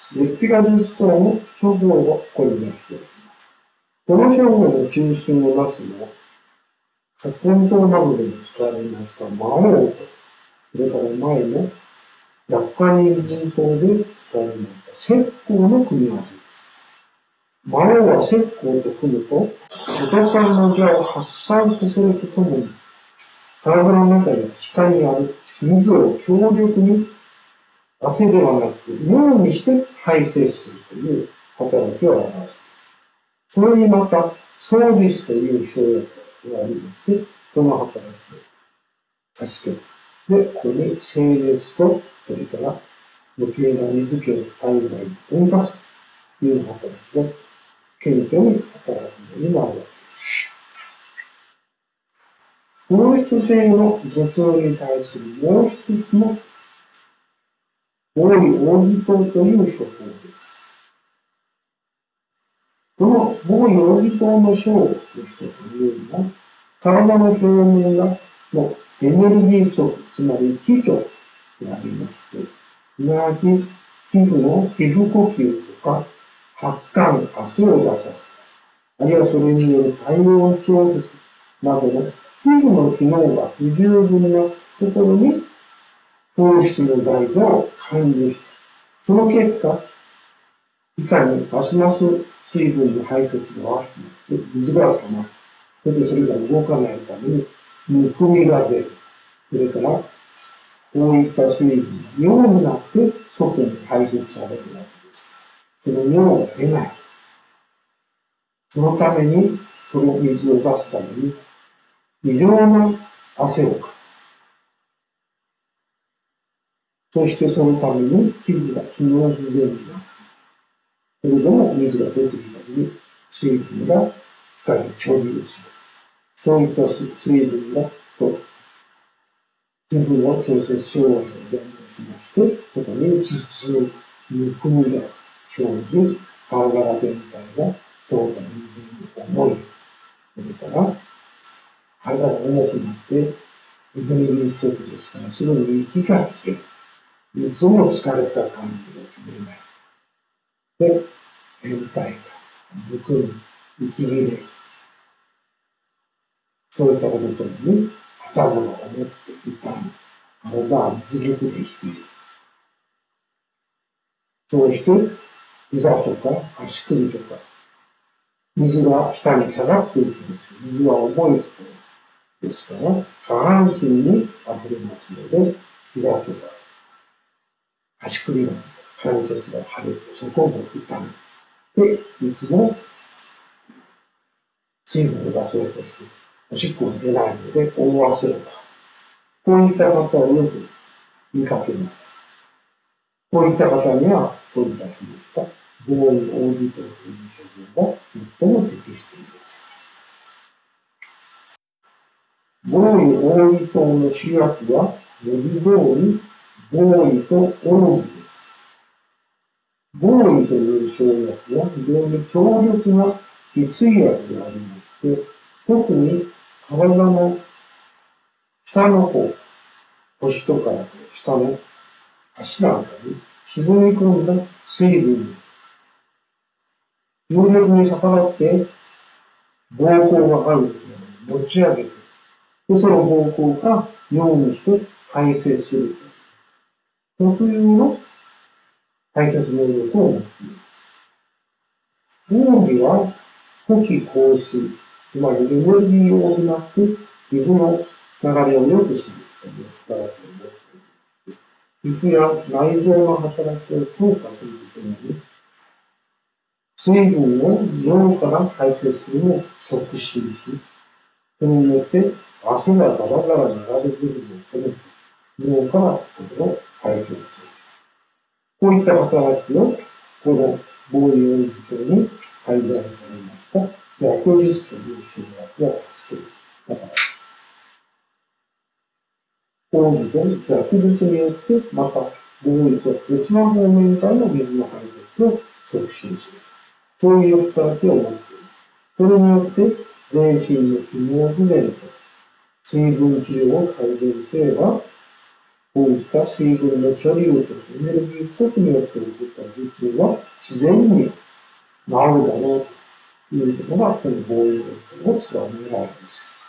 エピカルストーンの処方をここに出しておきます。この処方の中心をなすのは、根湯などでも使われました魔王と、それから前の薬科人人島で使われました石膏の組み合わせです。魔王は石膏と組むと、外からの蛇を発散させるとともに、体の中や気管にある水を強力に汗ではなくて、尿にして排泄するという働きを表します。それにまた、ソーディスという生薬がありまして、この働きを助ける。で、ここに清熱と、それから余計な水気を体外に生み出すという働きが顕著に働くようになるわけです。放出性の頭痛に対するもう一つの多い扇義糖という処方です。この多い扇義糖の症の人というのは、体の表面がのエネルギー不足、つまり気虚でありまして、すなわち皮膚の皮膚呼吸とか発汗、汗を出さあるいはそれによる体温調節などの皮膚の機能が不十分なところに放出の大事を介入した。その結果、いかにますます水分の排泄が悪くなって、水が溜まる。それでそれが動かないために、むくみが出る。それから、こういった水分が尿になって外に排泄されるわけです。その尿が出ない。そのために、その水を出すために、異常な汗をかく。そしてそのために皮膚が機能不全になる。けれども水が出ていたり、水分が光に調理する。そういった水分がと皮膚の調節障害を伝導しまして、そこに頭痛、むくみが生じ、体全体がそうた人間に重い。それから、体が重くなって、エネルギー不足ですから、すぐに息が切ける。いつも疲れた感じが取れない。で、変態感、むくみ、息切れ。そういったことともに、頭が重くて痛む。体は水ぶくれしている。そうして、膝とか足首とか、水が下に下がっていくんですよ。水は重いところですから、下半身に溢れますので、膝とか足首が関節が腫れて、そこも痛む。で、いつも水分を出そうとして、おしっこが出ないので、思わせるか。こういった方をよく見かけます。こういった方には、取り出しました。防衛応じという処方が最も適しています。防衛応じ等の主役は、文字通りボーイとオロジです。ボーイという生薬は非常に強力な必水薬でありまして、特に体の下の方、腰とか下の足なんかに沈み込んだ水分重力に逆らって膀胱があるのを持ち上げて、でその膀胱が尿にして排泄する。特有の排泄能力を持っています。奥義は、呼気香水、つまりエネルギーを補って水の流れを良くするという働きを持っています。皮膚や内臓の働きを強化するとともに、水分を尿から排泄するのを促進し、それによって汗がザラザラ流れ出るのを止めて、尿からこれを排泄する。こういった働きを、この防衛人に配在されました、薬術という集約が助ける。だから、抗議と薬術によって、また、防衛と別の方面からの水の排泄を促進する。そういう働きを持っている。それによって、全身の機能不全と水分治療を改善すれば、こういった水分の貯留とエネルギー不足によって起こった受注は自然になるだろうというのが、この防衛力を使う未来です。